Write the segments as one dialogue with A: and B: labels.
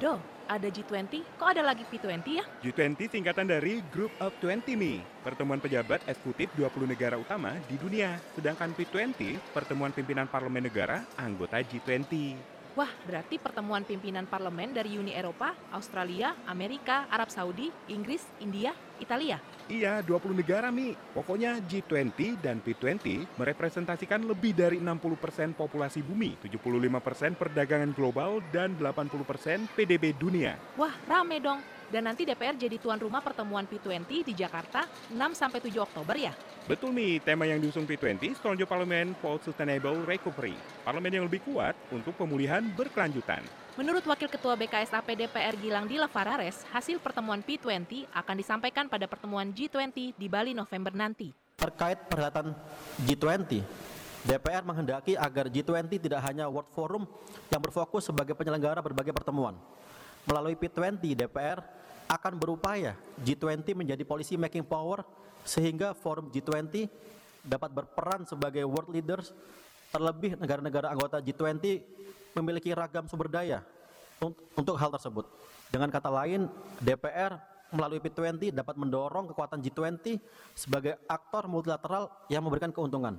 A: Do, ada G20, kok ada lagi P20 ya?
B: G20 singkatan dari Group of 20 Mi, pertemuan pejabat eksekutif 20 negara utama di dunia. Sedangkan P20, pertemuan pimpinan parlemen negara anggota G20.
A: Wah, berarti pertemuan pimpinan parlemen dari Uni Eropa, Australia, Amerika, Arab Saudi, Inggris, India, Italia.
B: Iya, 20 negara, Mi. Pokoknya G20 dan P20 merepresentasikan lebih dari 60% populasi bumi, 75% perdagangan global, dan 80% PDB dunia.
A: Wah, rame dong. Dan nanti DPR jadi tuan rumah pertemuan P20 di Jakarta 6-7 Oktober ya?
B: Betul nih, tema yang diusung P20, Stronjo Parlemen for Sustainable Recovery. Parlemen yang lebih kuat untuk pemulihan berkelanjutan.
A: Menurut Wakil Ketua BKSAP DPR Gilang Dila Farares, hasil pertemuan P20 akan disampaikan pada pertemuan G20 di Bali November nanti.
C: Terkait perhelatan G20, DPR menghendaki agar G20 tidak hanya World Forum yang berfokus sebagai penyelenggara berbagai pertemuan. Melalui P20, DPR akan berupaya G20 menjadi policy making power sehingga forum G20 dapat berperan sebagai world leaders terlebih negara-negara anggota G20 memiliki ragam sumber daya untuk hal tersebut. Dengan kata lain, DPR melalui P20 dapat mendorong kekuatan G20 sebagai aktor multilateral yang memberikan keuntungan.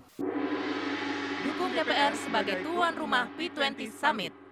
A: Dukung DPR sebagai tuan rumah P20 Summit.